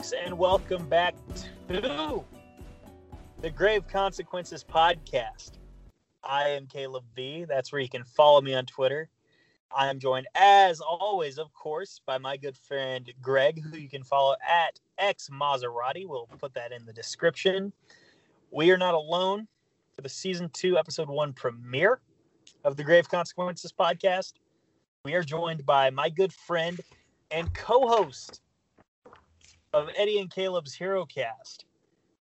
folks, and welcome back to the Grave Consequences podcast. I am Caleb B. That's where you can follow me on Twitter. I am joined, as always, of course, by my good friend Greg, who you can follow at X Mauserratte. We'll put that in the description. We are not alone for the season two, episode one premiere of the Grave Consequences podcast. We are joined by my good friend and co-host of Eddie and Caleb's Hero Cast.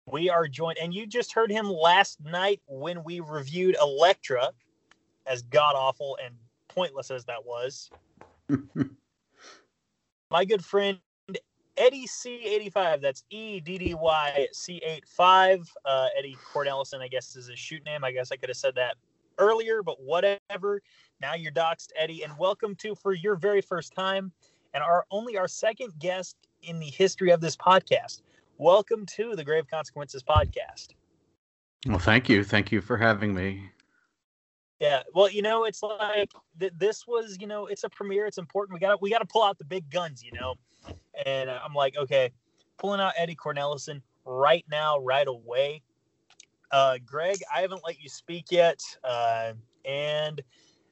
We are joined, and you just heard him last night when we reviewed Elektra, as god awful and pointless as that was. My good friend Eddie C85. That's E D D Y C85. Uh, Eddie Cornelison, I guess, is his shoot name. I guess I could have said that earlier, but whatever. Now you're doxed, Eddie, and welcome to for your very first time and our only our second guest in the history of this podcast. Welcome to the Grave Consequences podcast. Well, thank you. Thank you for having me. Yeah, well, you know, it's like th- this was, you know, it's a premiere. It's important. We got to we got to pull out the big guns, you know. And uh, I'm like, okay, pulling out Eddie Cornelison right now, right away. Uh, Greg, I haven't let you speak yet, uh, and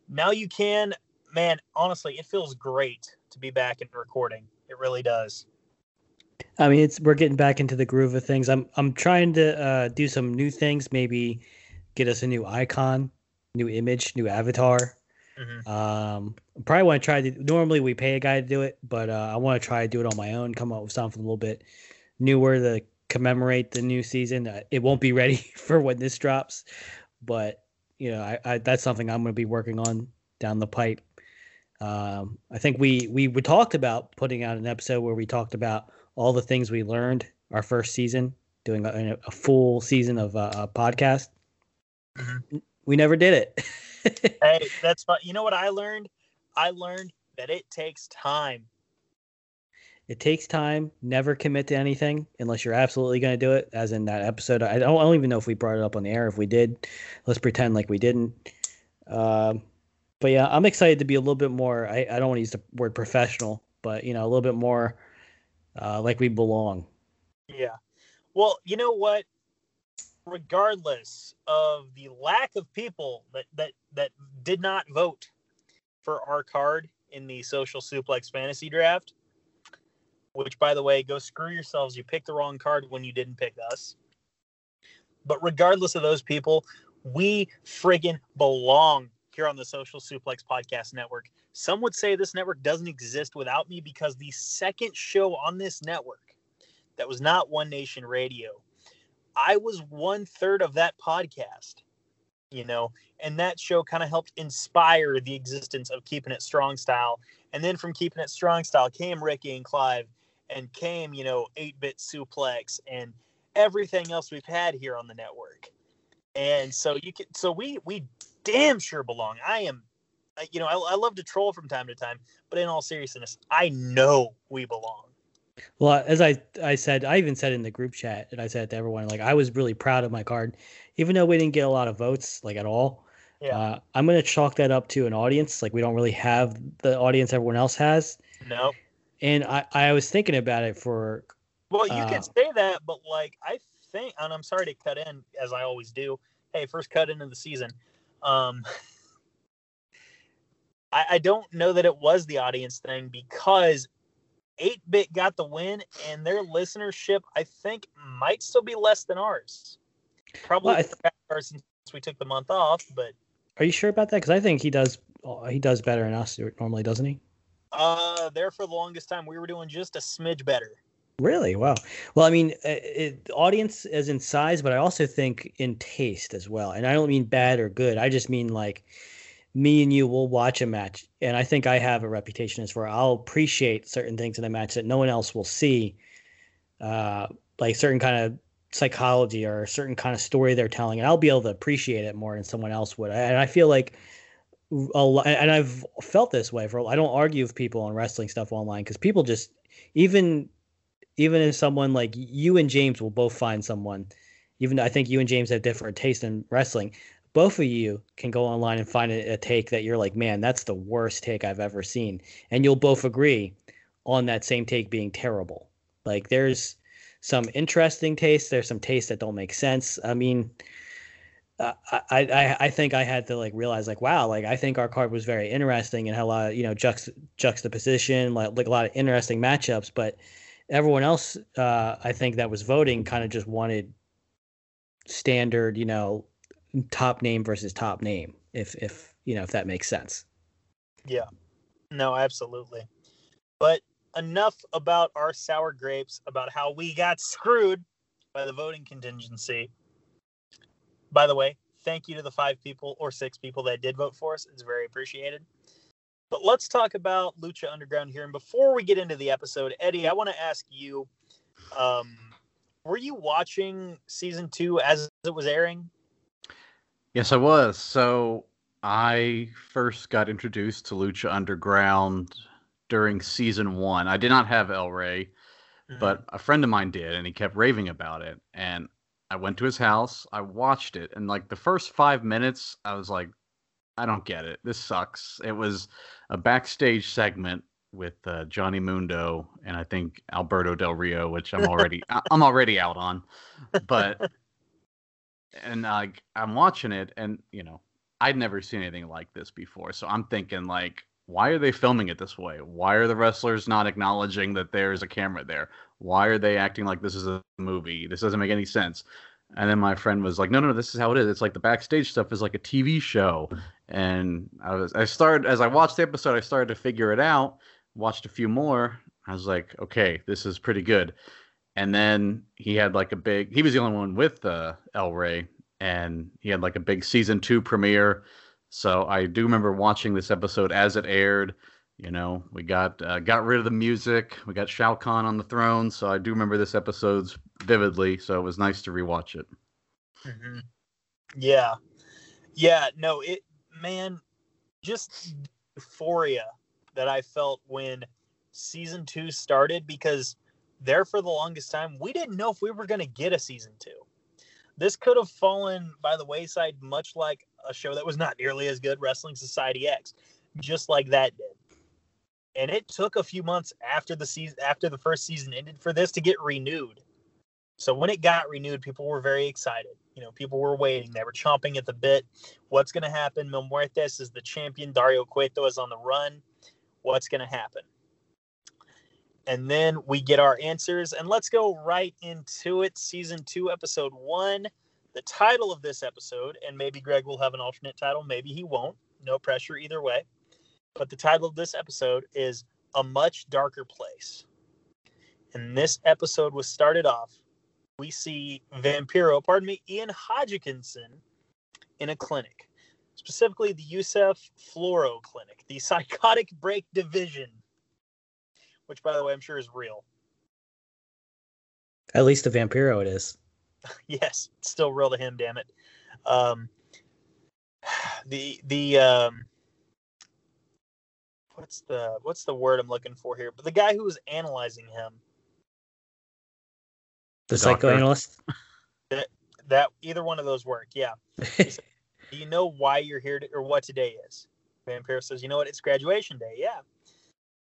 now you can. Man, honestly, it feels great to be back and recording. It really does. I mean, it's we're getting back into the groove of things. I'm I'm trying to uh, do some new things. Maybe get us a new icon, new image, new avatar. Mm-hmm. Um, probably want to try to. Normally, we pay a guy to do it, but uh, I want to try to do it on my own. Come up with something a little bit newer to commemorate the new season. Uh, it won't be ready for when this drops, but you know, I, I that's something I'm going to be working on down the pipe. Um, I think we we we talked about putting out an episode where we talked about all the things we learned our first season, doing a, a full season of uh, a podcast. Mm-hmm. We never did it. hey, that's fine. You know what I learned? I learned that it takes time. It takes time. Never commit to anything unless you're absolutely going to do it. As in that episode, I don't, I don't even know if we brought it up on the air. If we did, let's pretend like we didn't. Um, but yeah, I'm excited to be a little bit more. I, I don't want to use the word professional, but you know, a little bit more uh, like we belong. Yeah. Well, you know what? Regardless of the lack of people that that that did not vote for our card in the social suplex fantasy draft, which by the way, go screw yourselves. You picked the wrong card when you didn't pick us. But regardless of those people, we friggin' belong here on the Social Suplex Podcast Network. Some would say this network doesn't exist without me because the second show on this network that was not One Nation Radio, I was one third of that podcast, you know, and that show kind of helped inspire the existence of Keeping It Strong Style. And then from Keeping It Strong Style came Ricky and Clive and came, you know, 8 bit suplex and everything else we've had here on the network. And so you can, so we, we damn sure belong. I am, you know, I, I love to troll from time to time, but in all seriousness, I know we belong. Well, as I I said, I even said in the group chat, and I said to everyone, like I was really proud of my card, even though we didn't get a lot of votes, like at all. Yeah. Uh, I'm gonna chalk that up to an audience. Like we don't really have the audience everyone else has. No. And I I was thinking about it for. Well, you uh, can say that, but like I think, and I'm sorry to cut in as I always do. Hey, first cut into the season. Um, I, I don't know that it was the audience thing because 8 bit got the win and their listenership, I think, might still be less than ours. Probably well, th- since we took the month off, but. Are you sure about that? Because I think he does he does better than us normally, doesn't he? Uh, there for the longest time, we were doing just a smidge better. Really? Wow. Well, I mean, uh, it, audience as in size, but I also think in taste as well. And I don't mean bad or good. I just mean like me and you will watch a match, and I think I have a reputation as where I'll appreciate certain things in a match that no one else will see, uh, like certain kind of psychology or a certain kind of story they're telling, and I'll be able to appreciate it more than someone else would. And I feel like a lot, and I've felt this way for. I don't argue with people on wrestling stuff online because people just even even if someone like you and James will both find someone, even though I think you and James have different tastes in wrestling, both of you can go online and find a, a, take that you're like, man, that's the worst take I've ever seen, and you'll both agree on that same take being terrible. Like there's some interesting tastes. There's some tastes that don't make sense. I mean, uh, I, I I think I had to like realize like wow like I think our card was very interesting and had a lot of you know juxt, juxtaposition like, like a lot of interesting matchups but everyone else uh, I think that was voting kind of just wanted standard you know top name versus top name if if you know if that makes sense yeah no absolutely but enough about our sour grapes about how we got screwed by the voting contingency by the way, thank you to the five people or six people that did vote for us. It's very appreciated. But let's talk about Lucha Underground here. And before we get into the episode, Eddie, I want to ask you um, were you watching season two as it was airing? Yes, I was. So I first got introduced to Lucha Underground during season one. I did not have El Rey, mm-hmm. but a friend of mine did, and he kept raving about it. And I went to his house. I watched it, and like the first five minutes, I was like, I don't get it. This sucks. It was a backstage segment with uh, Johnny Mundo and I think Alberto Del Rio, which I'm already I'm already out on. But and like I'm watching it, and you know I'd never seen anything like this before, so I'm thinking like, why are they filming it this way? Why are the wrestlers not acknowledging that there's a camera there? Why are they acting like this is a movie? This doesn't make any sense. And then my friend was like, "No, no, this is how it is. It's like the backstage stuff is like a TV show." And I was, I started as I watched the episode, I started to figure it out. Watched a few more. I was like, "Okay, this is pretty good." And then he had like a big. He was the only one with uh, El Rey, and he had like a big season two premiere. So I do remember watching this episode as it aired. You know, we got uh, got rid of the music. We got Shao Kahn on the throne. So I do remember this episode's vividly. So it was nice to rewatch it. Mm-hmm. Yeah, yeah. No, it man, just euphoria that I felt when season two started because there for the longest time we didn't know if we were going to get a season two. This could have fallen by the wayside, much like a show that was not nearly as good, Wrestling Society X, just like that did and it took a few months after the season after the first season ended for this to get renewed. So when it got renewed people were very excited. You know people were waiting. They were chomping at the bit. What's going to happen? Mil muertes is the champion. Dario cueto is on the run. What's going to happen? And then we get our answers and let's go right into it. Season 2 episode 1 the title of this episode and maybe greg will have an alternate title. Maybe he won't. No pressure either way but the title of this episode is A Much Darker Place. And this episode was started off. We see Vampiro, pardon me, Ian Hodgkinson in a clinic, specifically the Yusef Fluoro Clinic, the Psychotic Break Division, which, by the way, I'm sure is real. At least the Vampiro it is. yes, it's still real to him, damn it. Um, the the um, what's the what's the word I'm looking for here? But the guy who was analyzing him, the, the psychoanalyst. That that either one of those work. Yeah. said, Do you know why you're here to, or what today is? Vampiro says, you know what? It's graduation day. Yeah.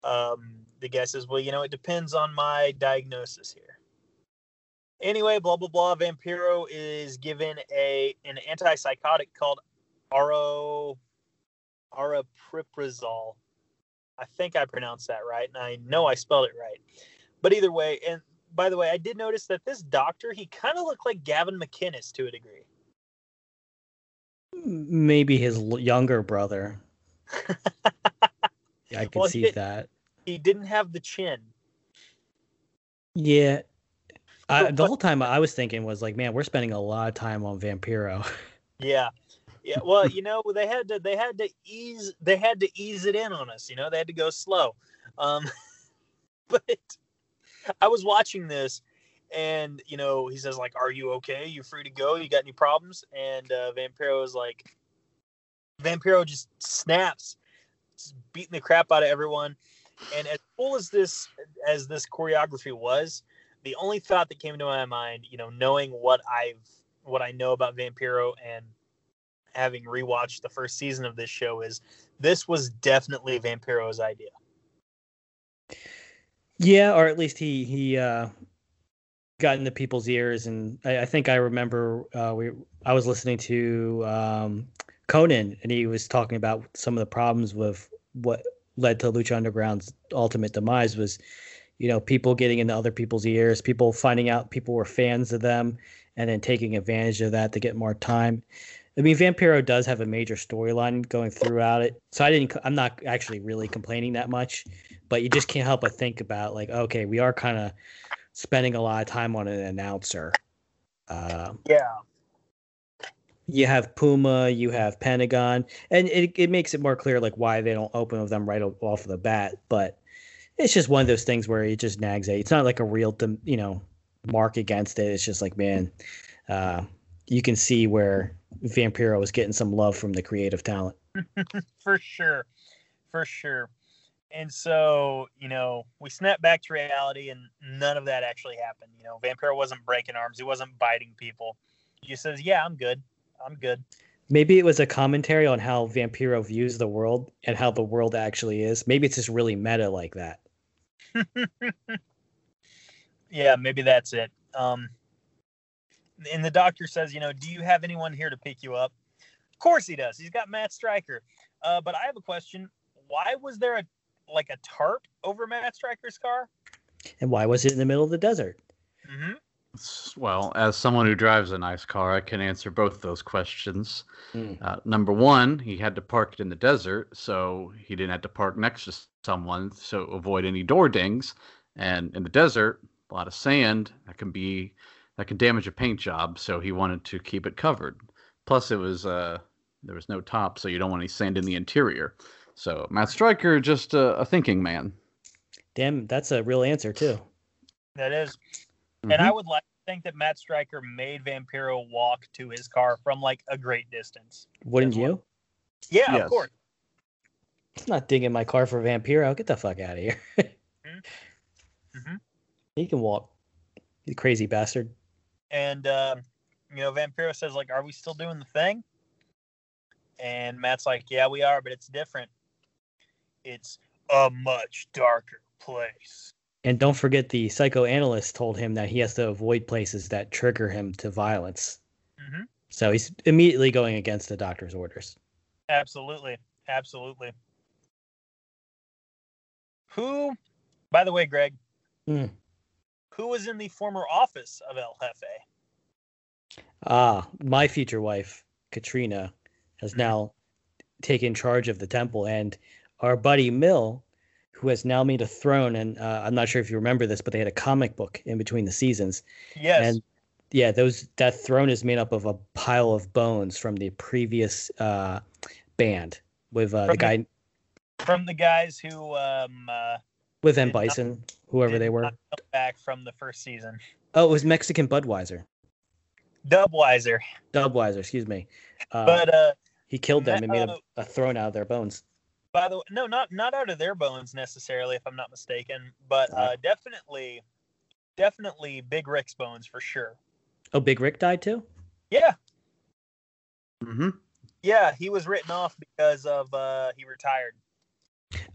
Um, the guy says, well, you know, it depends on my diagnosis here. Anyway, blah blah blah. Vampiro is given a an antipsychotic called Aro aripiprazole I think I pronounced that right, and I know I spelled it right. But either way, and by the way, I did notice that this doctor he kind of looked like Gavin McInnes to a degree. Maybe his younger brother. yeah, I can well, see he, that. He didn't have the chin. Yeah. I, the whole time I was thinking was like, man, we're spending a lot of time on Vampiro. Yeah, yeah, well, you know, they had to they had to ease they had to ease it in on us. You know, they had to go slow. Um, but I was watching this, and you know, he says like, "Are you okay? You free to go? You got any problems?" And uh, Vampiro is like, Vampiro just snaps, just beating the crap out of everyone. And as cool as this as this choreography was, the only thought that came to my mind, you know, knowing what I've what I know about Vampiro and having rewatched the first season of this show is this was definitely Vampiro's idea. Yeah, or at least he he uh, got into people's ears, and I, I think I remember uh, we I was listening to um, Konnan, and he was talking about some of the problems with what led to Lucha Underground's ultimate demise was, you know, people getting into other people's ears, people finding out people were fans of them, and then taking advantage of that to get more time. I mean, Vampiro does have a major storyline going throughout it, so I didn't. I'm not actually really complaining that much, but you just can't help but think about like, okay, we are kind of spending a lot of time on an announcer. Uh, Yeah. you have Puma, you have Pentagon, and it, it makes it more clear like why they don't open with them right off of the bat. But it's just one of those things where it just nags at you. It's not like a real, you know, mark against it. It's just like, man, uh, you can see where Vampiro is getting some love from the creative talent. for sure. For sure. And so you know we snap back to reality and none of that actually happened. You know vampiro wasn't breaking arms. He wasn't biting people. He just says yeah i'm good. I'm good. Maybe it was a commentary on how Vampiro views the world and how the world actually is. Maybe it's just really meta like that. yeah maybe that's it. Um and the doctor says you know do you have anyone here to pick you up of course he does he's got matt Striker. uh, but i have a question why was there a like a tarp over matt Striker's car And why was it in the middle of the desert? mm-hmm. Well, as someone who drives a nice car, I can answer both those questions. Mm. Uh, number one, he had to park it in the desert, so he didn't have to park next to someone, so avoid any door dings. And in the desert, a lot of sand that can be that could damage a paint job, so he wanted to keep it covered. Plus, it was uh, there was no top, so you don't want any sand in the interior. So Matt Striker, just a, a thinking man. Damn, that's a real answer too. that is And I Mhm. would like to think that Matt Striker made Vampiro walk to his car from like a great distance. Wouldn't That's what- you? Yeah, Yes. of course. I'm not digging my car for Vampiro. Get the fuck out of here. Mhm. He can walk. You crazy bastard. And uh, you know, Vampiro says like, "Are we still doing the thing?" And Matt's like, "Yeah, we are, but it's different. It's a much darker place." And don't forget the psychoanalyst told him that he has to avoid places that trigger him to violence. hmm So he's immediately going against the doctor's orders. Absolutely, absolutely. Who, by the way, Greg, Hmm. Who was in the former office of El Jefe? Ah, my future wife, Katrina, has now taken charge of the temple, and our buddy Mil, who has now made a throne. And uh, I'm not sure if you remember this, but they had a comic book in between the seasons, Yes. and yeah, those that throne is made up of a pile of bones from the previous uh, band with uh, the From the- guy from the guys who um uh, with M did not- Bison, whoever did they were. not come back from the first season. Oh, it was Mexican Budweiser, Dubweiser, Dubweiser, excuse me. Uh, but uh, he killed them and made uh, a, a throne out of their bones. by the way, no, not not out of their bones necessarily, if I'm not mistaken, but uh, definitely, definitely Big Ryck's bones for sure. Oh, Big Ryck died too. Yeah, Mm-hmm. yeah, he was written off because of uh, he retired.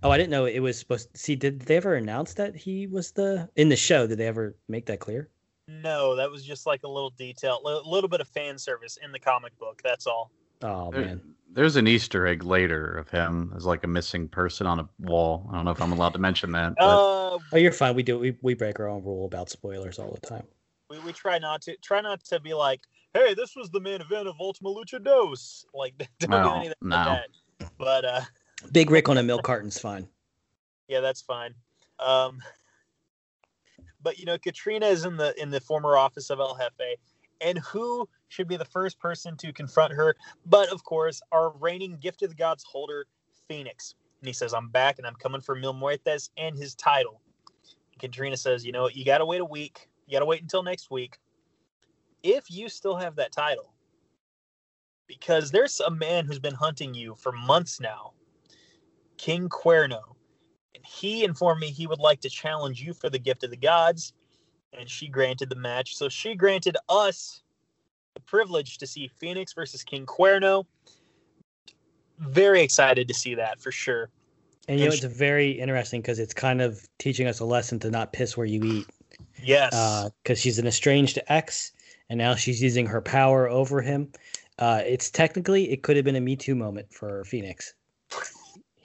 Oh, I didn't know it was supposed. To, see, did they ever announce that he was the in the show? Did they ever make that clear? No, that was just like a little detail, a little bit of fan service in the comic book. That's all. Oh There- man, there's an Easter egg later of him as like a missing person on a wall. I don't know if I'm allowed to mention that. But Uh, oh, you're fine. We do we we break our own rule about spoilers all the time. we, we try not to try not to be like, hey, this was the main event of Ultima Lucha Dos. Like, don't do anything no. like that. But uh, Big Ryck on a milk carton's fine. yeah, that's fine. Um, but you know, Katrina is in the in the former office of El Jefe, and who should be the first person to confront her? But of course, our reigning gift of the gods holder, Fenix. And he says, "I'm back, and I'm coming for Mil Muertes and his title." And Katrina says, "You know, you got to wait a week. You got to wait until next week, if you still have that title." Because there's a man who's been hunting you for months now, King Cuerno and he informed me he would like to challenge you for the gift of the gods and she granted the match so she granted us the privilege to see fenix versus king cuerno very excited to see that for sure And you know, it's very interesting because it's kind of teaching us a lesson to not piss where you eat. Yes. Because she's an estranged ex, and now she's using her power over him. Uh, it's technically it could have been a Me Too moment for Fenix.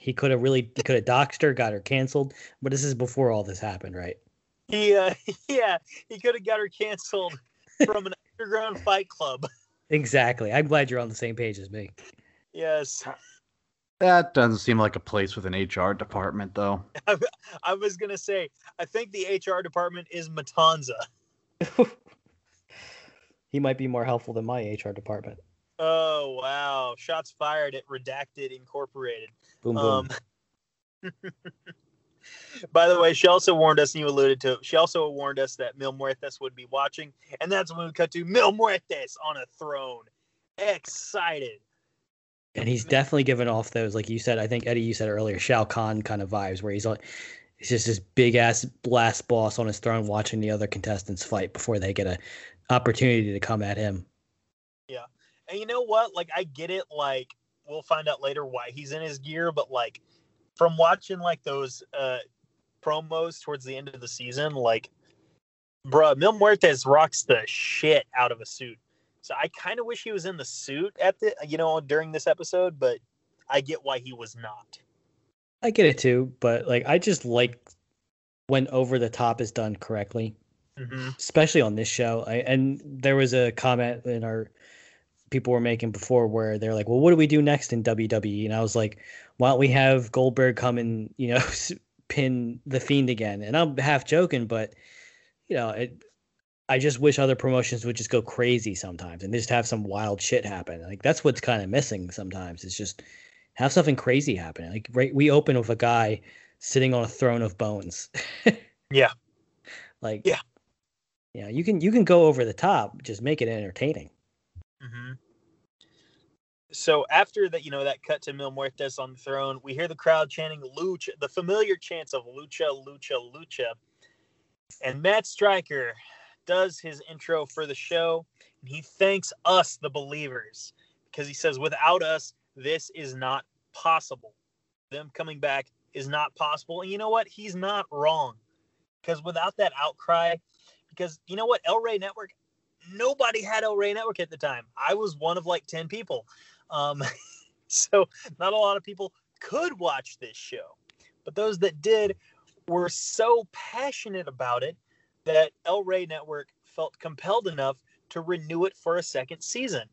He could have really he could have doxed her, got her canceled, but this is before all this happened, right? he uh, yeah, he could have got her canceled from an underground fight club. Exactly. I'm glad you're on the same page as me. Yes. That doesn't seem like a place with an HR department, though. I was gonna say, I think the HR department is Matanza. He might be more helpful than my HR department. Oh wow! Shots fired at Redacted Incorporated. Boom boom. Um, by the way, she also warned us, and you alluded to. it, She also warned us that Mil Muertes would be watching, and that's when we cut to Mil Muertes on a throne, excited. and he's definitely given off those, like you said. I think Eddie, you said earlier, Shao Kahn kind of vibes, where he's like, he's just this big ass blast boss on his throne, watching the other contestants fight before they get a opportunity to come at him. And you know what? Like, I get it. Like, we'll find out later why he's in his gear, but like, from watching like those uh promos towards the end of the season, like, bruh, Mil Muertes rocks the shit out of a suit. So I kind of wish he was in the suit at the, you know, during this episode, but I get why he was not. I get it too, but like I just like when over the top is done correctly. hmm especially on this show. I, and there was a comment in our people were making before where they're like, "Well, what do we do next in WWE?" And I was like, "Why don't we have Goldberg come and you know pin the Fiend again?" And I'm half joking, but you know, it. I just wish other promotions would just go crazy sometimes and just have some wild shit happen. Like that's what's kind of missing sometimes. It's just have something crazy happen. Like right, we open with a guy sitting on a throne of bones. Yeah. Like Yeah. yeah, you can you can go over the top, just make it entertaining. Hmm So after that, you know, that cut to Mil Muertes on the throne, we hear the crowd chanting Lucha, the familiar chants of Lucha, Lucha, Lucha. And Matt Striker does his intro for the show. And he thanks us, the believers, because he says, without us, this is not possible. Them coming back is not possible. And you know what? He's not wrong. Because without that outcry, because you know what? El Rey Network, nobody had El Rey Network at the time. I was one of like 10 people. Um, so not a lot of people could watch this show. But those that did were so passionate about it that El Rey Network felt compelled enough to renew it for a second season.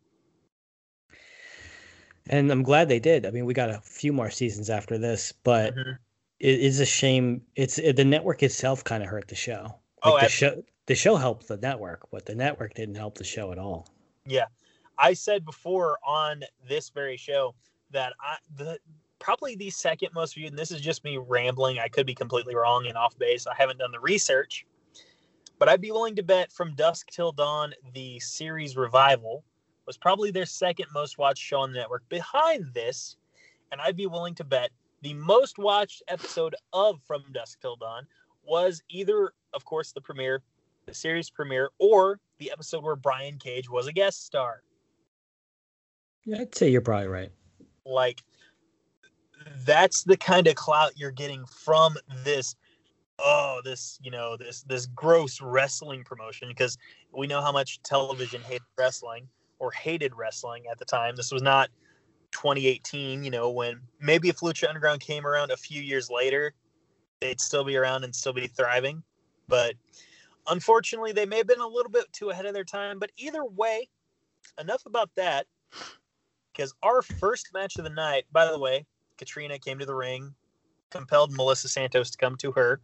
And I'm glad they did. I mean, we got a few more seasons after this, but Mhm. it is a shame. It's the network itself kind of hurt the show. Oh, Like the ab- show, the show helped the network, but the network didn't help the show at all. Yeah. I said before on this very show that I the probably the second most viewed, and this is just me rambling. I could be completely wrong and off base. I haven't done the research. But I'd be willing to bet from Dusk Till Dawn, the series revival was probably their second most watched show on the network behind this. And I'd be willing to bet the most watched episode of From Dusk Till Dawn was either, of course, the premiere, the series premiere, or the episode where Brian Cage was a guest star. Yeah, I'd say you're probably right. like that's the kind of clout you're getting from this oh this you know this this gross wrestling promotion because we know how much television hated wrestling or hated wrestling at the time this was not 2018 you know when maybe if lucha underground came around a few years later they'd still be around and still be thriving but unfortunately they may have been a little bit too ahead of their time but either way enough about that because our first match of the night, by the way, Katrina came to the ring, compelled Melissa Santos to come to her.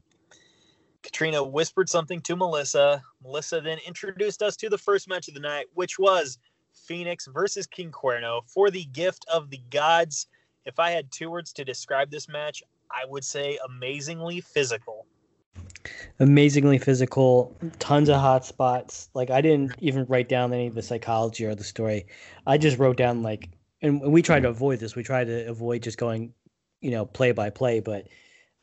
Katrina whispered something to Melissa. Melissa then introduced us to the first match of the night, which was Fenix versus King Cuerno for the gift of the gods. If I had two words to describe this match, I would say amazingly physical. Amazingly physical, tons of hot spots. Like I didn't even write down any of the psychology or the story. I just wrote down like, and we tried to avoid this. We tried to avoid just going, you know, play by play. But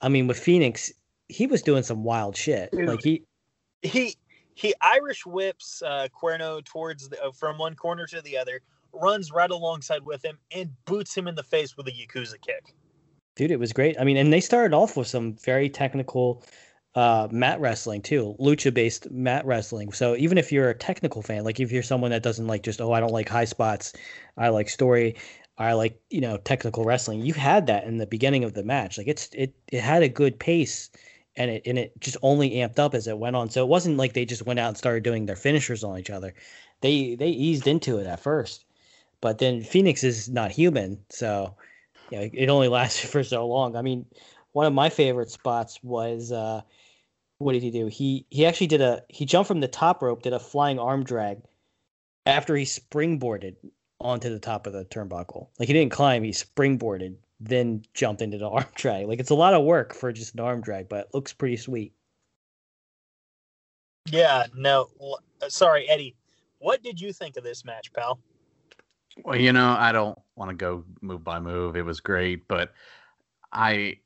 I mean, with Fenix, he was doing some wild shit. Like he, he he Irish whips uh, Cuerno towards the, uh, from one corner to the other, runs right alongside with him, and boots him in the face with a Yakuza kick. Dude, it was great. I mean, and they started off with some very technical uh, mat wrestling too, lucha based mat wrestling. So even if you're a technical fan, like if you're someone that doesn't like just oh I don't like high spots, I like story, I like you know technical wrestling. You had that in the beginning of the match. Like it's it it had a good pace, and it and it just only amped up as it went on. So it wasn't like they just went out and started doing their finishers on each other. They they eased into it at first, but then Fenix is not human, so you know, it only lasted for so long. I mean, one of my favorite spots was. uh what did he do? He he actually did a he jumped from the top rope, did a flying arm drag after he springboarded onto the top of the turnbuckle. Like he didn't climb, he springboarded, then jumped into the arm drag. Like it's a lot of work for just an arm drag, but it looks pretty sweet. Yeah, no, uh, sorry, Eddie. What did you think of this match, pal? Well, you know, I don't want to go move by move. It was great, but I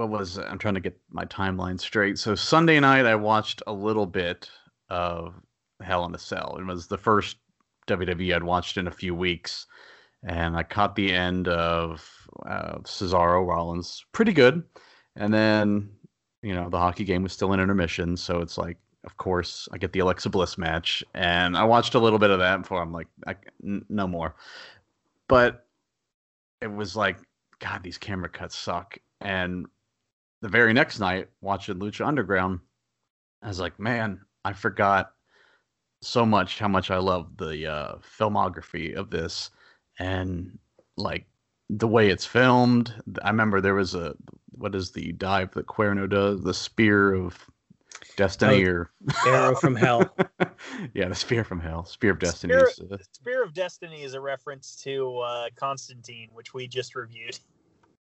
what was I'm trying to get my timeline straight. So Sunday night I watched a little bit of Hell in a Cell. It was the first WWE I'd watched in a few weeks, and I caught the end of uh, Cesaro Rollins. Pretty good. And then you know the hockey game was still in intermission, so it's like, of course, I get the Alexa Bliss match, and I watched a little bit of that before I'm like, I, n- no more. But it was like, God, these camera cuts suck. And the very next night, watching Lucha Underground, I was like, man, I forgot so much how much I love the uh, filmography of this and like the way it's filmed. I remember there was a what is the dive that Cuerno does, the spear of destiny oh, or arrow from hell. yeah, the spear from hell, spear of destiny. Spear, is, uh... spear of destiny is a reference to uh, Constantine, which we just reviewed.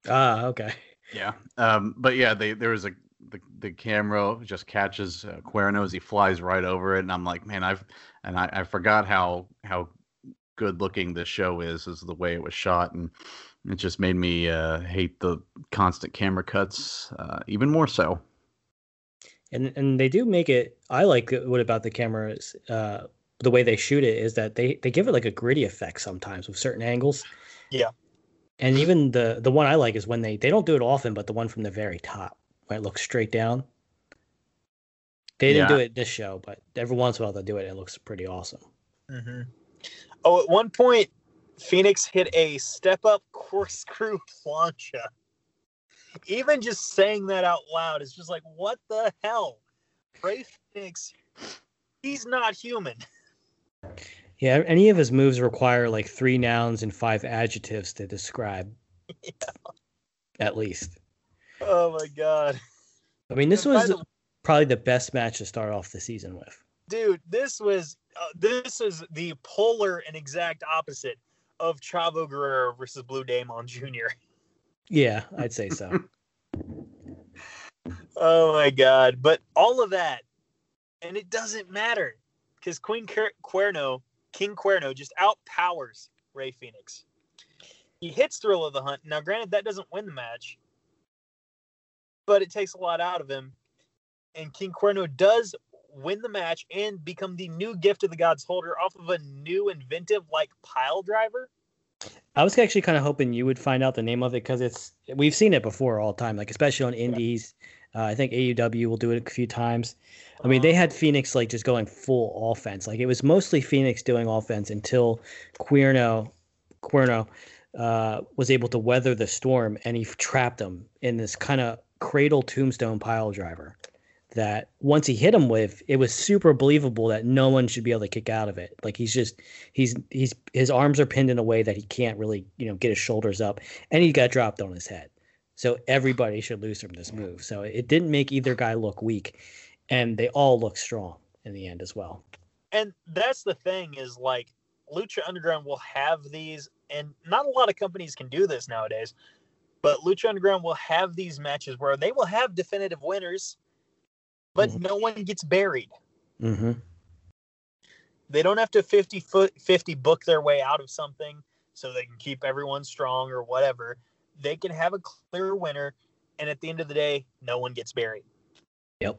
Ah, okay. Yeah, um, but yeah, they there was a the, the camera just catches uh, Cuerno as he flies right over it, and I'm like, man, I've and I, I forgot how how good looking this show is, is the way it was shot, and it just made me uh, hate the constant camera cuts uh, even more so. And and they do make it. I like what about the cameras. Uh, the way they shoot it is that they they give it like a gritty effect sometimes with certain angles. Yeah. And even the the one I like is when they they don't do it often, but the one from the very top when it looks straight down. They didn't yeah. do it this show, but every once in a while they do it. It looks pretty awesome. Mm-hmm. Oh, at one point, Fenix hit a step up corkscrew plancha. Even just saying that out loud is just like, what the hell? Rey Fenix, he's not human. Yeah, any of his moves require like three nouns and five adjectives to describe. Yeah. At least. Oh my god. I mean, this was the, probably the best match to start off the season with. Dude, this was uh, this is the polar and exact opposite of Chavo Guerrero versus Blue Demon Jr. Yeah, I'd say so. oh my god! But all of that, and it doesn't matter because Queen Cuerno, King Cuerno, just outpowers Rey Fenix. He hits Thrill of the Hunt. Now, granted, that doesn't win the match, but it takes a lot out of him. And King Cuerno does win the match and become the new gift of the gods holder off of a new inventive like pile driver. I was actually kind of hoping you would find out the name of it because it's we've seen it before all the time, like especially on indies. Uh, I think AEW will do it a few times. I mean, they had Fenix like just going full offense. Like it was mostly Fenix doing offense until Cuerno, Cuerno, uh, was able to weather the storm and he trapped them in this kind of cradle tombstone pile driver that once he hit him with, it was super believable that no one should be able to kick out of it. Like he's just he's he's his arms are pinned in a way that he can't really, you know, get his shoulders up and he got dropped on his head. So everybody should lose from this move. So it didn't make either guy look weak and they all look strong in the end as well. And that's the thing is like Lucha Underground will have these and not a lot of companies can do this nowadays but Lucha Underground will have these matches where they will have definitive winners, but mm-hmm. no one gets buried. Mm-hmm. They don't have to 50 foot 50 book their way out of something so they can keep everyone strong or whatever. They can have a clear winner, and at the end of the day, no one gets buried. Yep.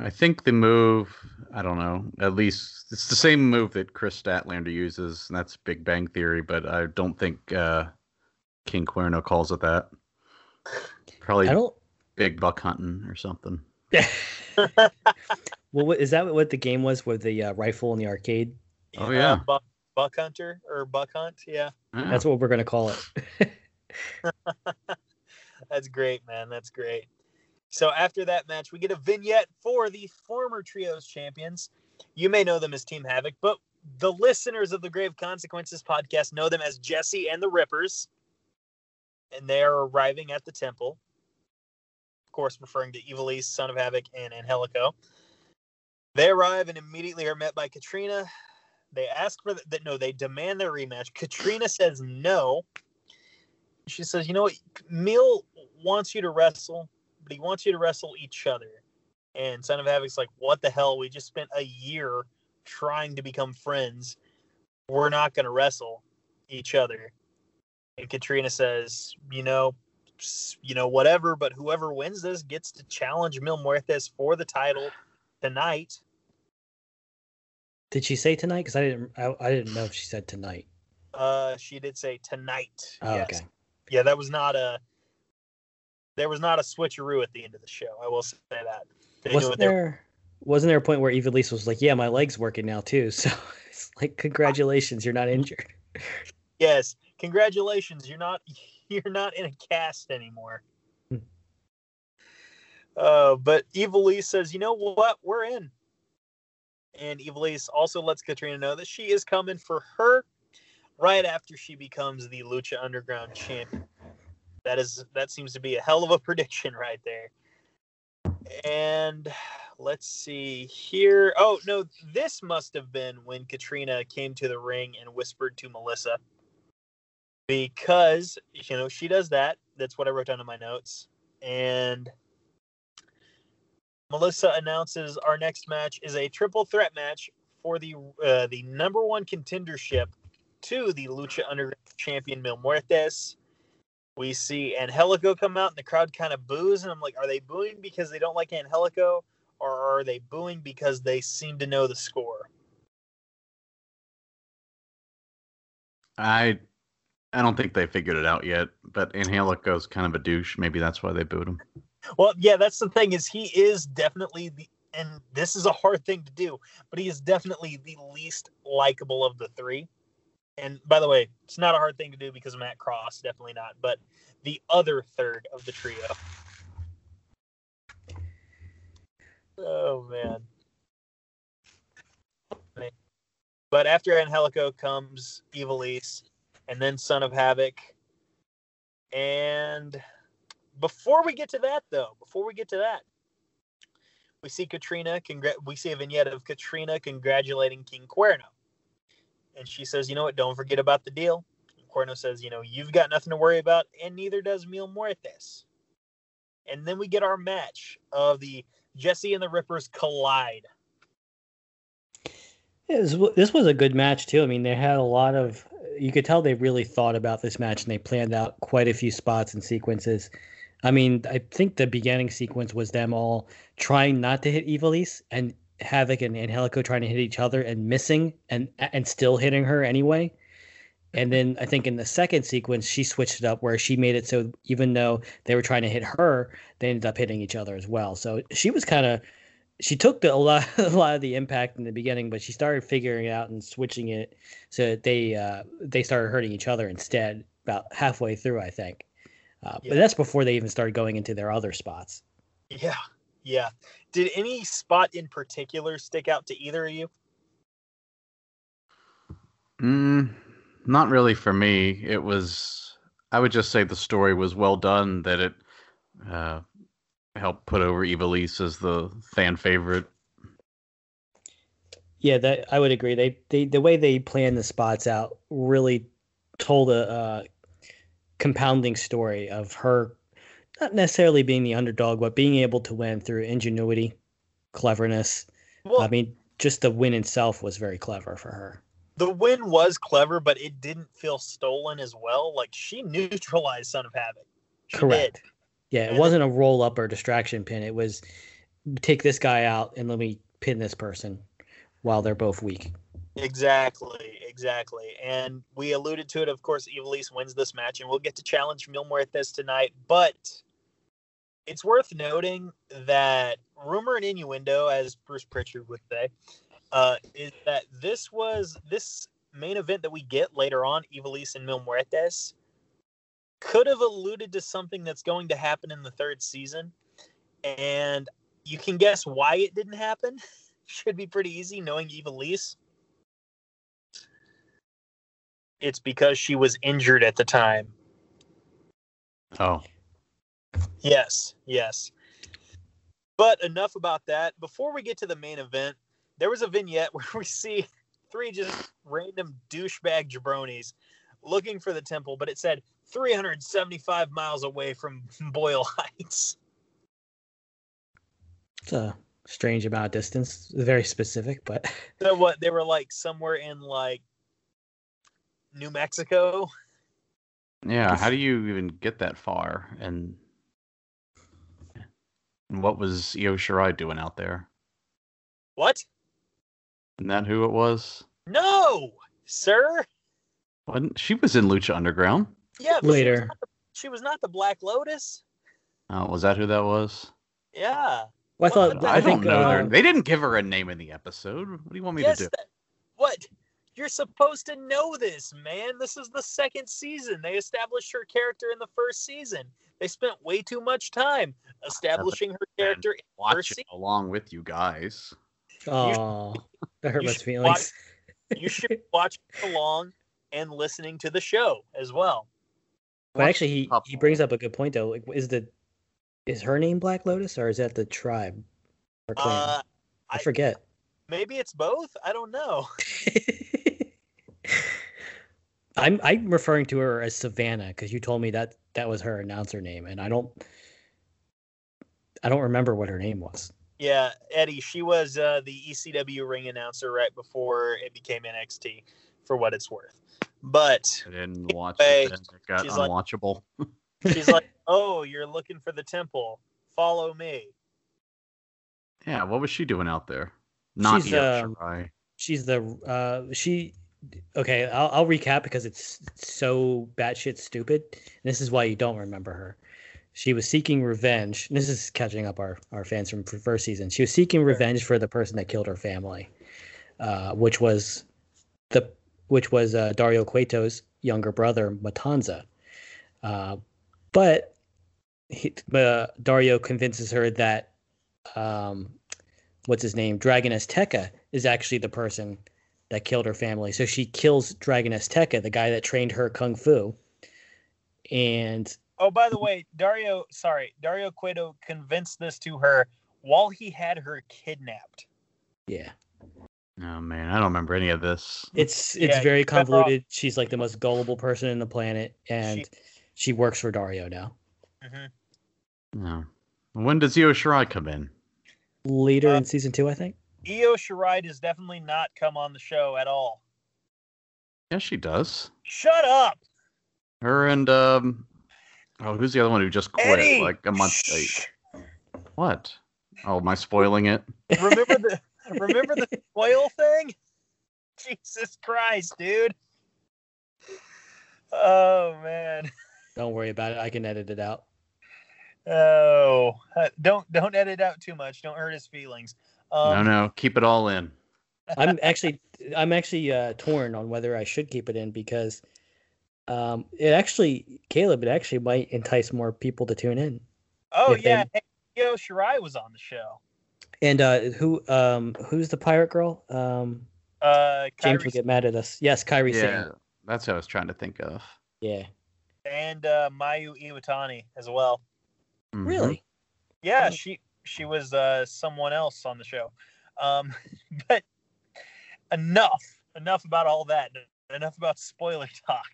I think the move, I don't know, at least it's the same move that Kris Statlander uses, and that's Big Bang Theory, but I don't think uh, King Cuerno calls it that. Probably I don't. big buck hunting or something. well, what, is that what the game was with the uh, rifle in the arcade? Oh, yeah. buck, buck hunter or buck hunt. Yeah, Yeah. That's what we're gonna call it. that's great, man. That's great. So after that match, we get a vignette for the former trios champions. You may know them as Team Havoc, but the listeners of the Grave Consequences podcast know them as Jesse and the Rippers. And they are arriving at the temple. Of course, referring to Ivelisse, Son of Havoc, and Angelico. They arrive and immediately are met by Katrina. They ask for that. No, they demand their rematch. Katrina says no. She says, "You know what? Mil wants you to wrestle, but he wants you to wrestle each other." And Son of Havoc's like, "What the hell? We just spent a year trying to become friends. We're not going to wrestle each other." And Katrina says, "You know, you know, whatever. But whoever wins this gets to challenge Mil Muertes for the title tonight." Did she say tonight? Because I didn't. I, I didn't know if she said tonight. Uh, she did say tonight. Oh, yes. okay. Yeah, that was not a. There was not a switcheroo at the end of the show. I will say that. They Wasn't there? Wasn't there a point where Ivelisse was like, "Yeah, my leg's working now too." So it's like, congratulations, you're not injured. Yes, congratulations. You're not. You're not in a cast anymore. Hmm. Uh, but Ivelisse says, "You know what? We're in." And Ivelisse also lets Katrina know that she is coming for her right after she becomes the Lucha Underground champion. That is that seems to be a hell of a prediction right there. And let's see here. Oh no, this must have been when Katrina came to the ring and whispered to Melissa. Because you know she does that. That's what I wrote down in my notes. And Melissa announces our next match is a triple threat match for the uh, the number one contendership to the Lucha Underground champion Mil Muertes. We see Angelico come out and the crowd kind of boos, and I'm like, are they booing because they don't like Angelico, or are they booing because they seem to know the score? I I don't think they figured it out yet, but Angelico's kind of a douche. Maybe that's why they booed him. Well, yeah, that's the thing is he is definitely the and this is a hard thing to do, but he is definitely the least likable of the three. And by the way, it's not a hard thing to do because Matt Cross, definitely not, but the other third of the trio. Oh man. But after Angelico comes Ivelisse and then Son of Havoc. And before we get to that though before we get to that we see katrina congr- we see a vignette of katrina congratulating king cuerno and she says you know what don't forget about the deal cuerno says you know you've got nothing to worry about and neither does mil muertes and then we get our match of the jesse and the rippers collide this, was a good match too. I mean, they had a lot of. You could tell they really thought about this match and they planned out quite a few spots and sequences. I mean, I think the beginning sequence was them all trying not to hit Ivelisse and Havoc and Angelico trying to hit each other and missing and and still hitting her anyway. And then I think in the second sequence she switched it up where she made it so even though they were trying to hit her, they ended up hitting each other as well. So she was kind of she took the, a lot a lot of the impact in the beginning, but she started figuring it out and switching it so that they uh, they started hurting each other instead about halfway through, I think. Uh, Yeah. But that's before they even started going into their other spots. yeah yeah did any spot in particular stick out to either of you Mm, not really for me. It was. I would just say the story was well done. That it uh, helped put over Ivelisse as the fan favorite. Yeah, that I would agree. They they the way they planned the spots out really told a uh, compounding story of her not necessarily being the underdog, but being able to win through ingenuity, cleverness. well I mean, just the win itself was very clever for her. the win was clever, but it didn't feel stolen as well. Like she neutralized Son of Havoc. She Correct. did. Yeah, it And- wasn't a roll up or distraction pin. It was take this guy out and let me pin this person while they're both weak. Exactly, exactly. And we alluded to it. Of course, Ivelisse wins this match, and we'll get to challenge Mil Muertes tonight. But it's worth noting that rumor and innuendo, as Bruce Pritchard would say, uh, is that this was this main event that we get later on, Ivelisse and Mil Muertes, could have alluded to something that's going to happen in the third season. And you can guess why it didn't happen. Should be pretty easy knowing Ivelisse it's because she was injured at the time. Oh. Yes, yes. But enough about that. Before we get to the main event, there was a vignette where we see three just random douchebag jabronis looking for the temple, but it said 375 miles away from Boyle Heights. It's a strange amount of distance, very specific, but so what they were like somewhere in like New Mexico. Yeah, how do you even get that far? And, and what was Io Shirai doing out there? What? Isn't that who it was? No, sir. Wasn't she was in Lucha Underground? Yeah, later. She was, the, she was, not the Black Lotus. Oh, was that who that was? Yeah. Well, I thought I, I, don't think know. uh, they didn't give her a name in the episode. What do you want me yes. to do? that- what? You're supposed to know this, man. This is the second season. They established her character in the first season. They spent way too much time establishing her character in Watch first it along with you guys. oh, that hurt you my should feelings. You should be watching along and listening to the show as well. But actually, he, he brings up a good point though. Like, is the is her name Black Lotus or is that the tribe or clan? Uh, I I- forget. maybe it's both. I don't know. I'm I'm referring to her as Savannah because you told me that that was her announcer name, and I don't I don't remember what her name was. Yeah, Eddie, she was uh, the ECW ring announcer right before it became NXT, for what it's worth. But I didn't watch Anyway, it. It got she's like- unwatchable. she's like, "Oh, you're looking for the temple. Follow me." yeah, what was she doing out there? Not She's, Io Shirai. She's the uh she okay, I'll I'll recap because it's so batshit stupid. This is why you don't remember her. She was seeking revenge. This is catching up our, our fans from first season. She was seeking revenge for the person that killed her family, uh, which was the which was uh, Dario Cueto's younger brother Matanza. Uh, but he, uh, Dario convinces her that um, what's his name, Dragon Azteca, is actually the person that killed her family. So she kills Dragon Azteca, the guy that trained her kung fu. And Oh, by the way, Dario, sorry, Dario Cueto convinced this to her while he had her kidnapped. yeah, Oh man, I don't remember any of this. it's it's Yeah, very you're convoluted. She's like the most gullible person in the planet, and She- she works for Dario now. hmm No. When does Io Shirai come in? Later Uh, in season two, I think. Io Shirai does definitely not come on the show at all. Yeah, she does. Shut up, Her and um, oh, who's the other one who just quit Eddie. like a month late? What? Oh, am I spoiling it? Remember the remember the spoil thing? Jesus Christ, dude. Oh man. Don't worry about it. I can edit it out. Oh, uh, don't don't edit out too much. Don't hurt his feelings. Um, no, no, keep it all in. I'm actually I'm actually uh, torn on whether I should keep it in because um, it actually Caleb it actually might entice more people to tune in. Oh if they- yeah, hey, Io Shirai was on the show. And uh, who um, who's the pirate girl? Um, Uh, James Kairi will get mad at us. Yes, Kairi Yeah, Sane. that's what I was trying to think of. Yeah. and uh, Mayu Iwatani as well. Mhm. Really? Yeah, she she was uh, someone else on the show. Um, but enough enough about all that. Enough about spoiler talk.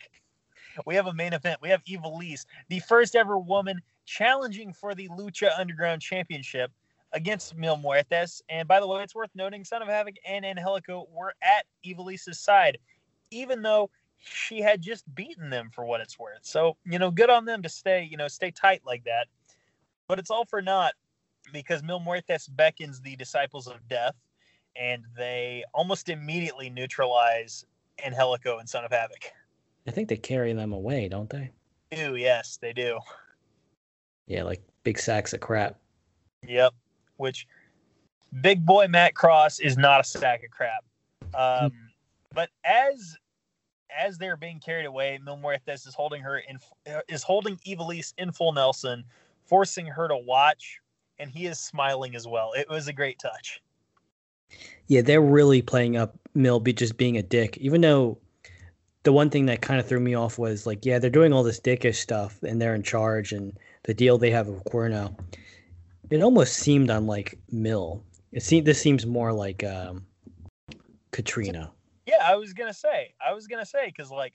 We have a main event. We have Ivelisse, the first ever woman challenging for the Lucha Underground Championship against Mil Muertes. And by the way, it's worth noting Son of Havoc and Angelico were at Ivelisse's side, even though she had just beaten them for what it's worth. So, you know, good on them to stay, you know, stay tight like that. But it's all for naught because Mil Muertes beckons the disciples of death and they almost immediately neutralize Angelico and Son of Havoc. I think they carry them away, don't they? Ew, yes, they do. Yeah, like big sacks of crap. Yep. Which big boy Matt Cross is not a sack of crap. Um, but as as they're being carried away, Mil Muertes is holding her in is holding Ivelisse in full Nelson, forcing her to watch, and he is smiling as well. It was a great touch. Yeah, they're really playing up Mil be just being a dick. Even though the one thing that kind of threw me off was like, yeah, they're doing all this dickish stuff and they're in charge and the deal they have with Cuerno. It almost seemed unlike Mil. It seemed this seems more like um, Katrina. Yeah, I was gonna say. I was gonna say because like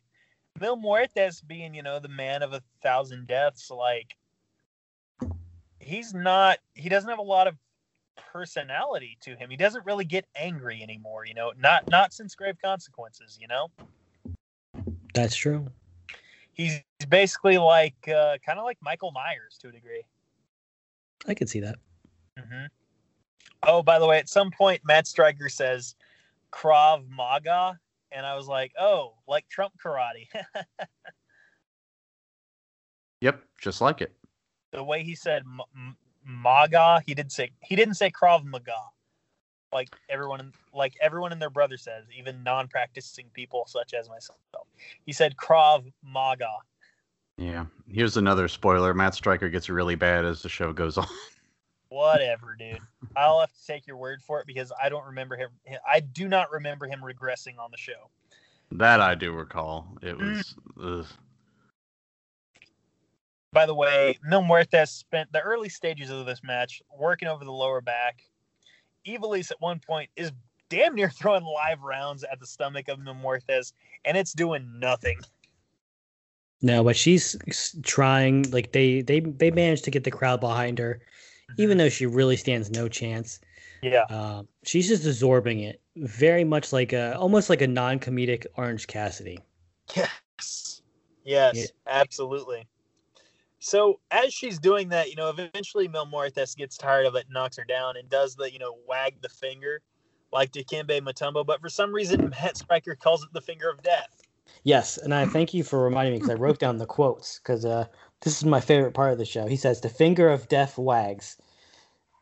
Mil Muertes being, you know, the man of a thousand deaths, like he's not. He doesn't have a lot of personality to him. He doesn't really get angry anymore. You know, not not since Grave Consequences. You know. That's true. He's basically like uh, kind of like Michael Myers to a degree. I could see that. Mm-hmm. Oh, by the way, at some point, Matt Striker says Krav Maga, and I was like, oh, like Trump karate. yep, just like it. The way he said M- Maga, he did say he didn't say Krav Maga, like everyone, like everyone and their brother says, even non-practicing people such as myself. He said Krav Maga. Yeah, here's another spoiler: Matt Striker gets really bad as the show goes on. Whatever, dude. I'll have to take your word for it because I don't remember him. I do not remember him regressing on the show. That I do recall. It was. Mm. By the way, Mil Muertes spent the early stages of this match working over the lower back. Ivelisse at one point is damn near throwing live rounds at the stomach of Mil Muertes, and it's doing nothing. No, but she's trying. Like they they they managed to get the crowd behind her even though she really stands no chance. Yeah. Uh, she's just absorbing it, very much like a almost like a non-comedic Orange Cassidy. Yes. Yes, yeah. absolutely. So as she's doing that, you know, eventually Mil Muertes gets tired of it, knocks her down, and does the, you know, wag the finger like Dikembe Mutombo, but for some reason Matt Striker calls it the finger of death. Yes, and I thank you for reminding me because I wrote down the quotes because uh, this is my favorite part of the show. He says, The finger of death wags.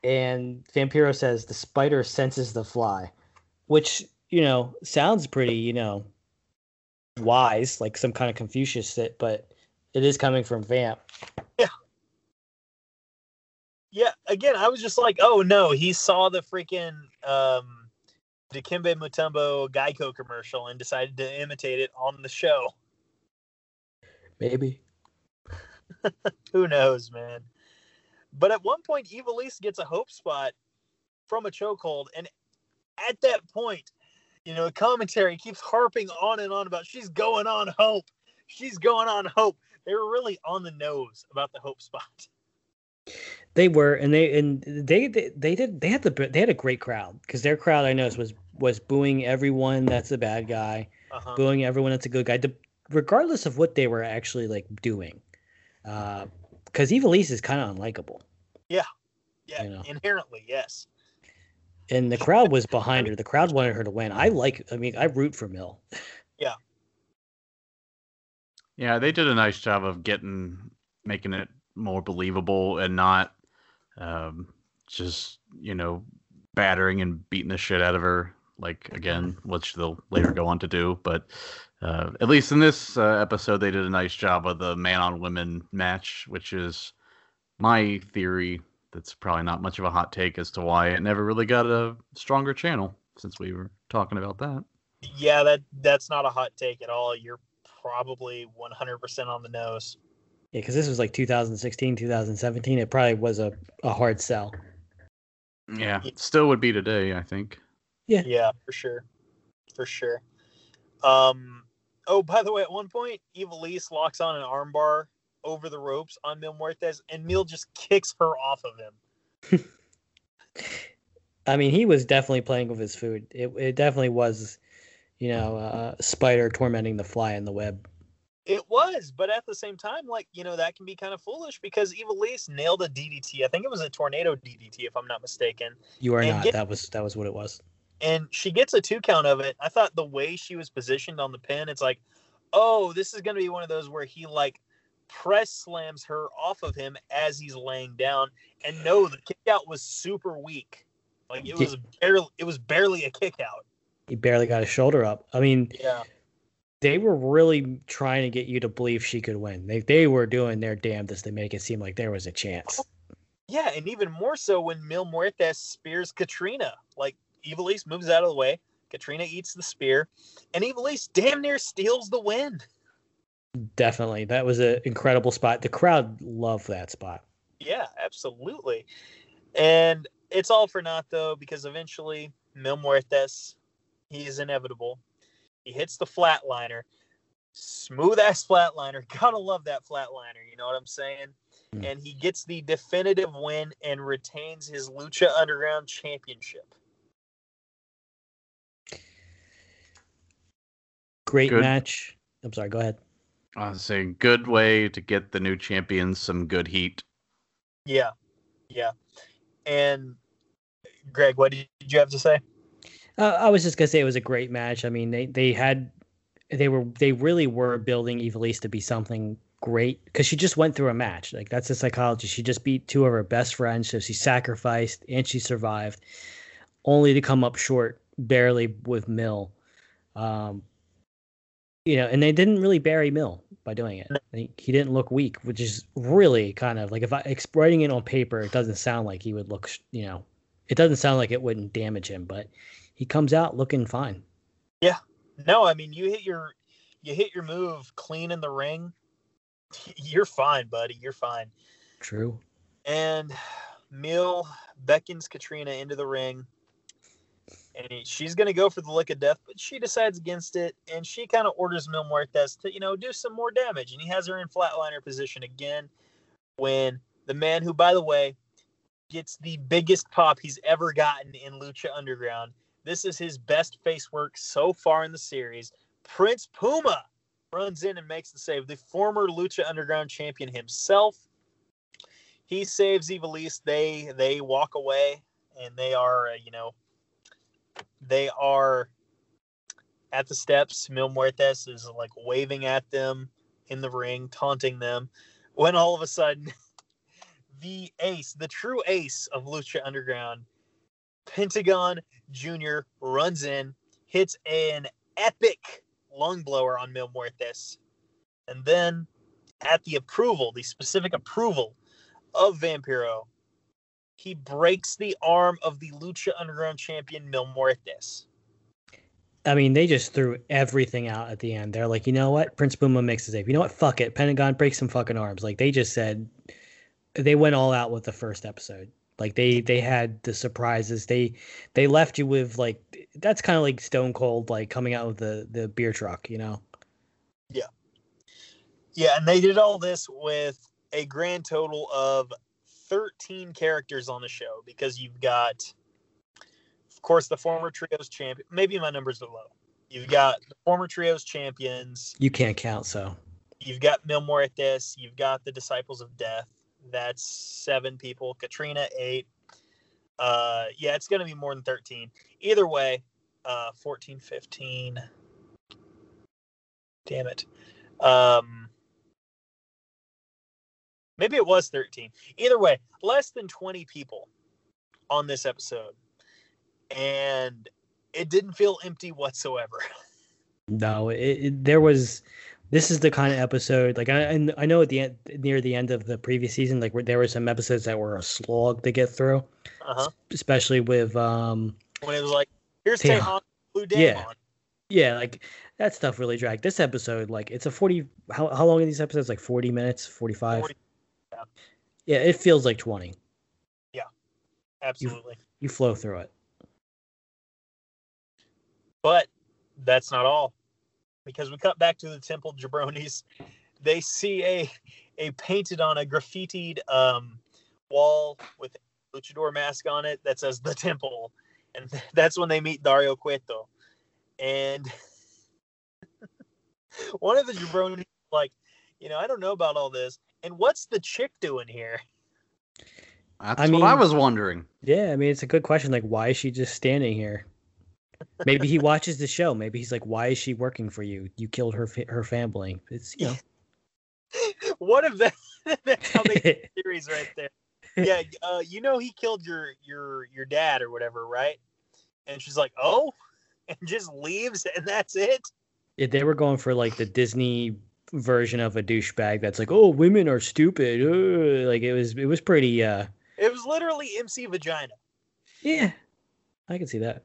And Vampiro says, The spider senses the fly, which, you know, sounds pretty, you know, wise, like some kind of Confucius shit, but it is coming from Vamp. Yeah. Yeah. Again, I was just like, oh no, he saw the freaking um, Dikembe Mutombo Geico commercial and decided to imitate it on the show. Maybe. Who knows, man? But at one point, Ivelisse gets a hope spot from a chokehold, and at that point, you know, the commentary keeps harping on and on about she's going on hope. She's going on hope. They were really on the nose about the hope spot. They were, and they and they they, they did they had the they had a great crowd because their crowd I noticed was was booing everyone that's a bad guy, uh-huh. booing everyone that's a good guy, regardless of what they were actually like doing because uh, Ivelisse is kind of unlikable. Yeah, yeah, you know? inherently, yes. And the crowd was behind her. The crowd wanted her to win. I like. I mean, I root for Mil. Yeah. Yeah, they did a nice job of getting making it more believable and not um, just you know battering and beating the shit out of her like again, which they'll later go on to do. But uh, at least in this uh, episode, they did a nice job of the man on women match, which is my theory. That's probably not much of a hot take as to why it never really got a stronger channel since we were talking about that. Yeah, that that's not a hot take at all. You're probably 100% on the nose. Yeah, because this was like 2016, 2017. It probably was a, a hard sell. Yeah, still would be today, I think. Yeah. Yeah, for sure. For sure. Um, Oh, by the way, at one point, Ivelisse locks on an armbar over the ropes on Mil Muertes, and Mil just kicks her off of him. I mean, he was definitely playing with his food. It, it definitely was, you know, a spider tormenting the fly in the web. It was, but at the same time, like you know, that can be kind of foolish because Ivelisse nailed a DDT. I think it was a tornado DDT, if I'm not mistaken. You are not. Get, that was that was what it was. and she gets a two count of it. I thought the way she was positioned on the pin, it's like, oh, this is going to be one of those where he like press slams her off of him as he's laying down. And no, the kick out was super weak. Like it was barely, it was barely a kick out. He barely got his shoulder up. I mean, Yeah. they were really trying to get you to believe she could win. They they were doing their damnedest to make it seem like there was a chance. Yeah, and even more so when Mil Muertes spears Katrina. Like Ivelisse moves out of the way, Katrina eats the spear, and Ivelisse damn near steals the win. Definitely, that was an incredible spot. The crowd loved that spot. Yeah, absolutely. And it's all for naught though, because eventually Mil Muertes, he is inevitable. He hits the flatliner. Smooth ass flatliner. Gotta love that flatliner, you know what I'm saying? Mm. And he gets the definitive win and retains his Lucha Underground championship. Great Good. match. I'm sorry. Go ahead. I was saying, good way to get the new champions some good heat. Yeah. Yeah. And Greg, what did you have to say? Uh, I was just gonna say it was a great match. I mean, they they had they were they really were building Ivelisse to be something great because she just went through a match. Like that's the psychology. She just beat two of her best friends, so she sacrificed and she survived, only to come up short barely with Mil. Um, you know, and they didn't really bury Mil by doing it. He, he didn't look weak, which is really kind of like if I writing it on paper, it doesn't sound like he would look. You know, it doesn't sound like it wouldn't damage him, but he comes out looking fine. Yeah. No, I mean you hit your you hit your move clean in the ring. You're fine, buddy. You're fine. True. And Mil beckons Katrina into the ring. And he- she's going to go for the lick of death, but she decides against it. And she kind of orders Mil Muertes to, you know, do some more damage. And he has her in flatliner position again when the man who, by the way, gets the biggest pop he's ever gotten in Lucha Underground. This is his best face work so far in the series. Prince Puma runs in and makes the save. The former Lucha Underground champion himself he saves Ivelisse. They they walk away, and they are uh, you know they are at the steps. Mil Muertes is like waving at them in the ring, taunting them. When all of a sudden, the ace, the true ace of Lucha Underground, Pentagon Jr. runs in, hits an epic lung blower on Mil and then at the approval, the specific approval of Vampiro, he breaks the arm of the Lucha Underground champion Mil. I mean, they just threw everything out at the end. They're like, you know what? Prince Puma makes a save. You know what? Fuck it. Pentagon breaks some fucking arms. Like they just said, they went all out with the first episode. Like they they had the surprises. They they left you with like that's kind of like Stone Cold like coming out with the the beer truck. You know. Yeah, Yeah, and they did all this with a grand total of 13 characters on the show because you've got, of course, the former Trios champion. Maybe my numbers are low. You've got the former Trios champions. You can't count. So You've got Mil Muertes. You've got the Disciples of Death. That's seven people. Katrina, eight. Uh, yeah, it's going to be more than 13. Either way, uh, 14, 15. Damn it. Um, maybe it was 13. Either way, less than 20 people on this episode. And it didn't feel empty whatsoever. no, it, it, there was. This is the kind of episode like I and I know at the end near the end of the previous season like where there were some episodes that were a slog to get through, Uh-huh. especially with um When it was like, here's. Tejon, Blue. Demon. Yeah, yeah, like that stuff really dragged. This episode, like it's a forty. How how long are these episodes? Like forty minutes, forty five. 40, yeah. Yeah, it feels like twenty. Yeah, Absolutely. You flow through it. But that's not all. Because we cut back to the temple jabronis. They see a a painted on a graffitied um, wall with a luchador mask on it that says the temple. And that's when they meet Dario Cueto. And one of the jabronis like, you know, I don't know about all this. And what's the chick doing here? That's I what I was wondering. Yeah, I mean it's a good question. Like, why is she just standing here? Maybe he watches the show. Maybe he's like, "Why is she working for you? You killed her her family." It's you know. what if that, that's how they get the series right there? Yeah, uh, you know he killed your your your dad or whatever, right? And she's like, "Oh," and just leaves, and that's it. If they were going for like the Disney version of a douchebag that's like, "Oh, women are stupid," like it was it was pretty. uh It was literally MC Vagina. Yeah, I can see that.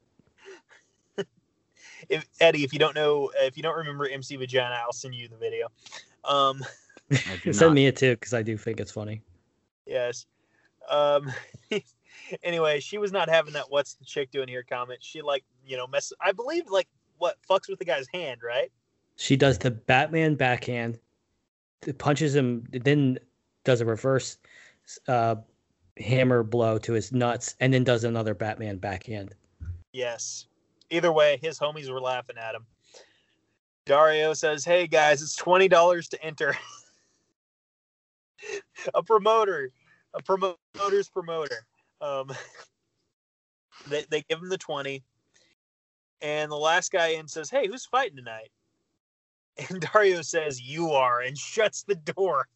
If Eddie, if you don't know, if you don't remember MC Vagina, I'll send you the video. Um, Send me it too because I do think it's funny. Yes. Um anyway, she was not having that what's the chick doing here comment. She like, you know, mess I believe like what fucks with the guy's hand, right? She does the Batman backhand, th- punches him, then does a reverse uh, hammer blow to his nuts, and then does another Batman backhand. Yes. Either way, his homies were laughing at him. Dario says, Hey guys, it's twenty dollars to enter. a promoter. A promoter's promoter. Um they, they give him the 20 and the last guy in says hey who's fighting tonight and dario says you are and shuts the door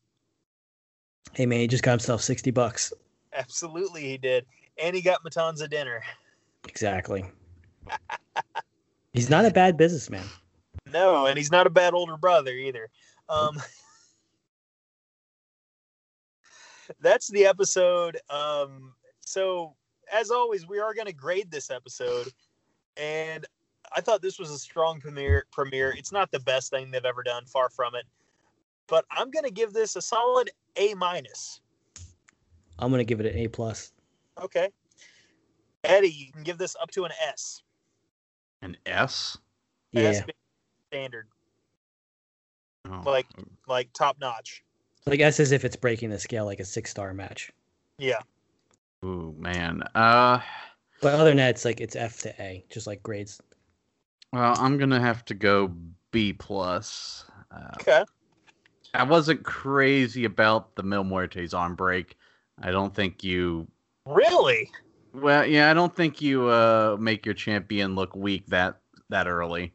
Hey man, he just got himself sixty bucks. absolutely he did and he got matanza dinner Exactly. He's not a bad businessman. no and he's not a bad older brother either. Um that's the episode um so as always we are going to grade this episode and i thought this was a strong premiere premiere. It's not the best thing they've ever done far from it but i'm going to give this a solid a minus. I'm gonna give it an A plus. okay. Eddie you can give this up to an s An S. Yeah, S standard Oh, Like- like top notch like S as if it's breaking the scale, like a six star match. yeah Ooh man. Uh. But other than that, it's like it's F to A, just like grades. Well, I'm gonna have to go B plus. Uh, okay I wasn't crazy about the Mil Muertes arm break. I don't think you. really Well, yeah, I don't think you uh, make your champion look weak that that early.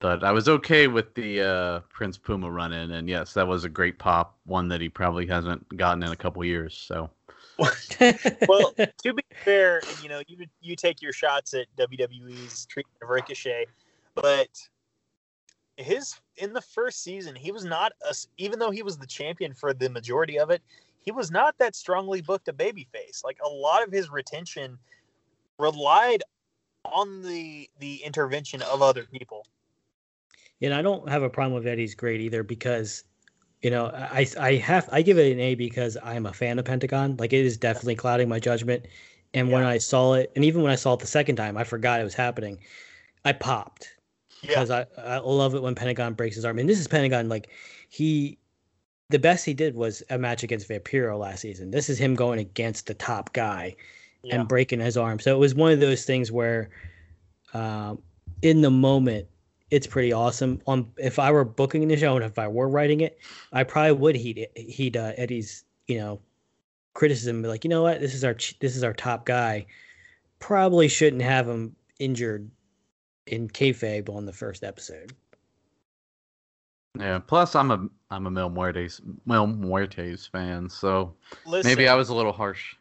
But I was okay with the uh, Prince Puma run in, and yes, that was a great pop, one that he probably hasn't gotten in a couple years. So well, to be fair, you know, you you take your shots at WWE's treatment of Ricochet, but his in the first season, he was not a, s- even though he was the champion for the majority of it, he was not that strongly booked a babyface. Like a lot of his retention relied on the the intervention of other people. And I don't have a problem with Eddie's grade either because, you know, I I have I give it an A because I'm a fan of Pentagon. Like it is definitely clouding my judgment. And when I saw it, and even when I saw it the second time, I forgot it was happening. I popped Yeah, because I I love it when Pentagon breaks his arm. And this is Pentagon like he the best he did was a match against Vampiro last season. This is him going against the top guy yeah, and breaking his arm. So it was one of those things where, um, in the moment, it's pretty awesome. On if I were booking the show and if I were writing it, I probably would heed heed uh, Eddie's you know criticism. Be like, you know what, this is our ch- this is our top guy. Probably shouldn't have him injured in kayfabe on the first episode. yeah. Plus, I'm a I'm a Mil Muertes Mil Muertes fan, so Listen, maybe I was a little harsh.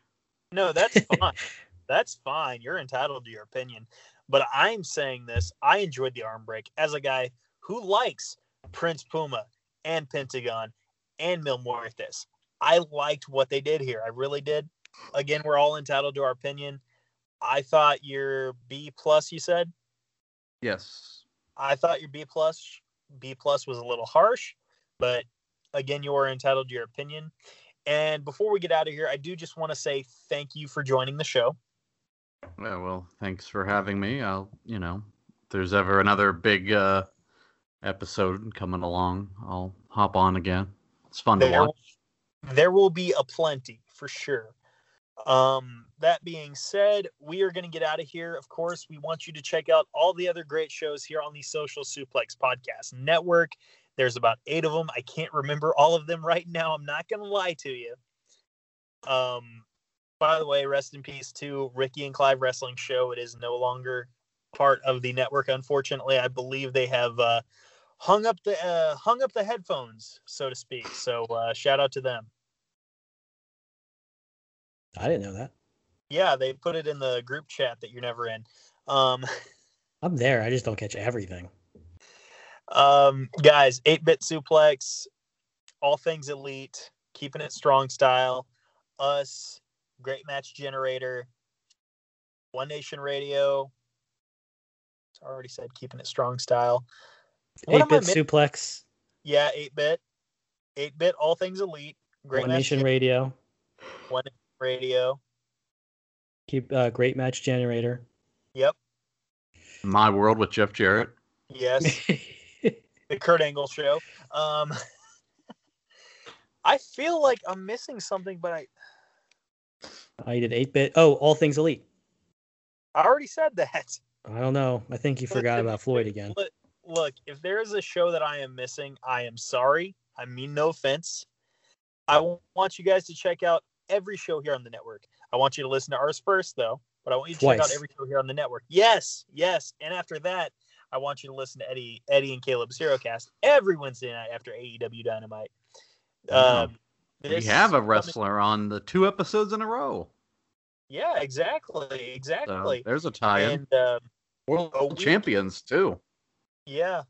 No, that's fine. that's fine. You're entitled to your opinion. But I'm saying this. I enjoyed the arm break as a guy who likes Prince Puma and Pentagon and Mil Muertes. I liked what they did here. I really did. Again, we're all entitled to our opinion. I thought your B plus, you said? Yes. I thought your B plus B plus was a little harsh, but again, you are entitled to your opinion. And before we get out of here, I do just want to say thank you for joining the show. Yeah, well, thanks for having me. I'll, you know, if there's ever another big uh, episode coming along, I'll hop on again. It's fun to There, watch. there will be a plenty for sure. Um, that being said, we are going to get out of here. Of course, we want you to check out all the other great shows here on the Social Suplex Podcast Network. There's about eight of them. I can't remember all of them right now. I'm not going to lie to you. Um, by the way, rest in peace to Ricky and Clive Wrestling Show. It is no longer part of the network. Unfortunately, I believe they have uh, hung up the uh, hung up the headphones, so to speak. So uh, shout out to them. I didn't know that. Yeah, they put it in the group chat that you're never in. Um, I'm there. I just don't catch everything. Um, guys, 8 bit suplex, all things elite, keeping it strong style, us, great match generator, One Nation Radio. It's already said keeping it strong style. 8 bit mi- suplex, Yeah, 8 bit, 8 bit, all things elite, great One match Nation Gen- Radio, One Nation Radio. keep uh, great match generator. Yep. My World with Jeff Jarrett. Yes. the Kurt Angle show. Um, I feel like I'm missing something, but I I did 8 bit. Oh, all things elite. I already said that. I don't know. I think you forgot about Floyd again. Look, look, if there is a show that I am missing, I am sorry. I mean no offense. I want you guys to check out every show here on the network. I want you to listen to ours first, though, but I want you to check out every show here on the network. Yes, yes. And after that, I want you to listen to Eddie, Eddie and Caleb's HeroCast every Wednesday night after AEW Dynamite. Um, We have a wrestler on the two episodes in a row. Yeah, exactly, So exactly. there's a tie-in. and um, World week- champions too. Yeah.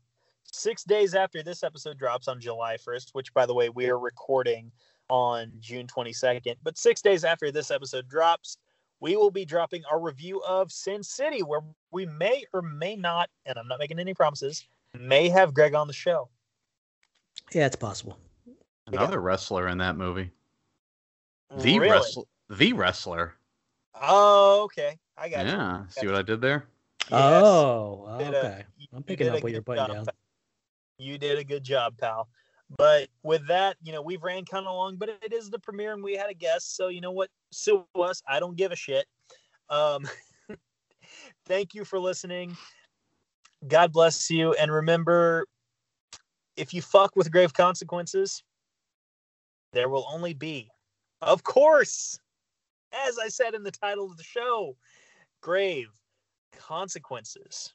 Six days after this episode drops on July 1st, which, by the way, we are recording on June 22nd. But six days after this episode drops, we will be dropping our review of Sin City, where we may or may not, and I'm not making any promises, may have Greg on the show. Yeah, it's possible. Another wrestler in that movie. The really? wrestler. The wrestler. Oh, okay. I got you. Yeah. See what I did there? Yes. Oh, okay. you- I'm picking up what you're putting job, down. pal. You did a good job, pal. But with that, you know, we've ran kind of long, but it is the premiere and we had a guest. So, you know what? Sue us. I don't give a shit. Um, thank you for listening. God bless you. And remember, if you fuck with grave consequences, there will only be, of course, as I said in the title of the show, grave consequences.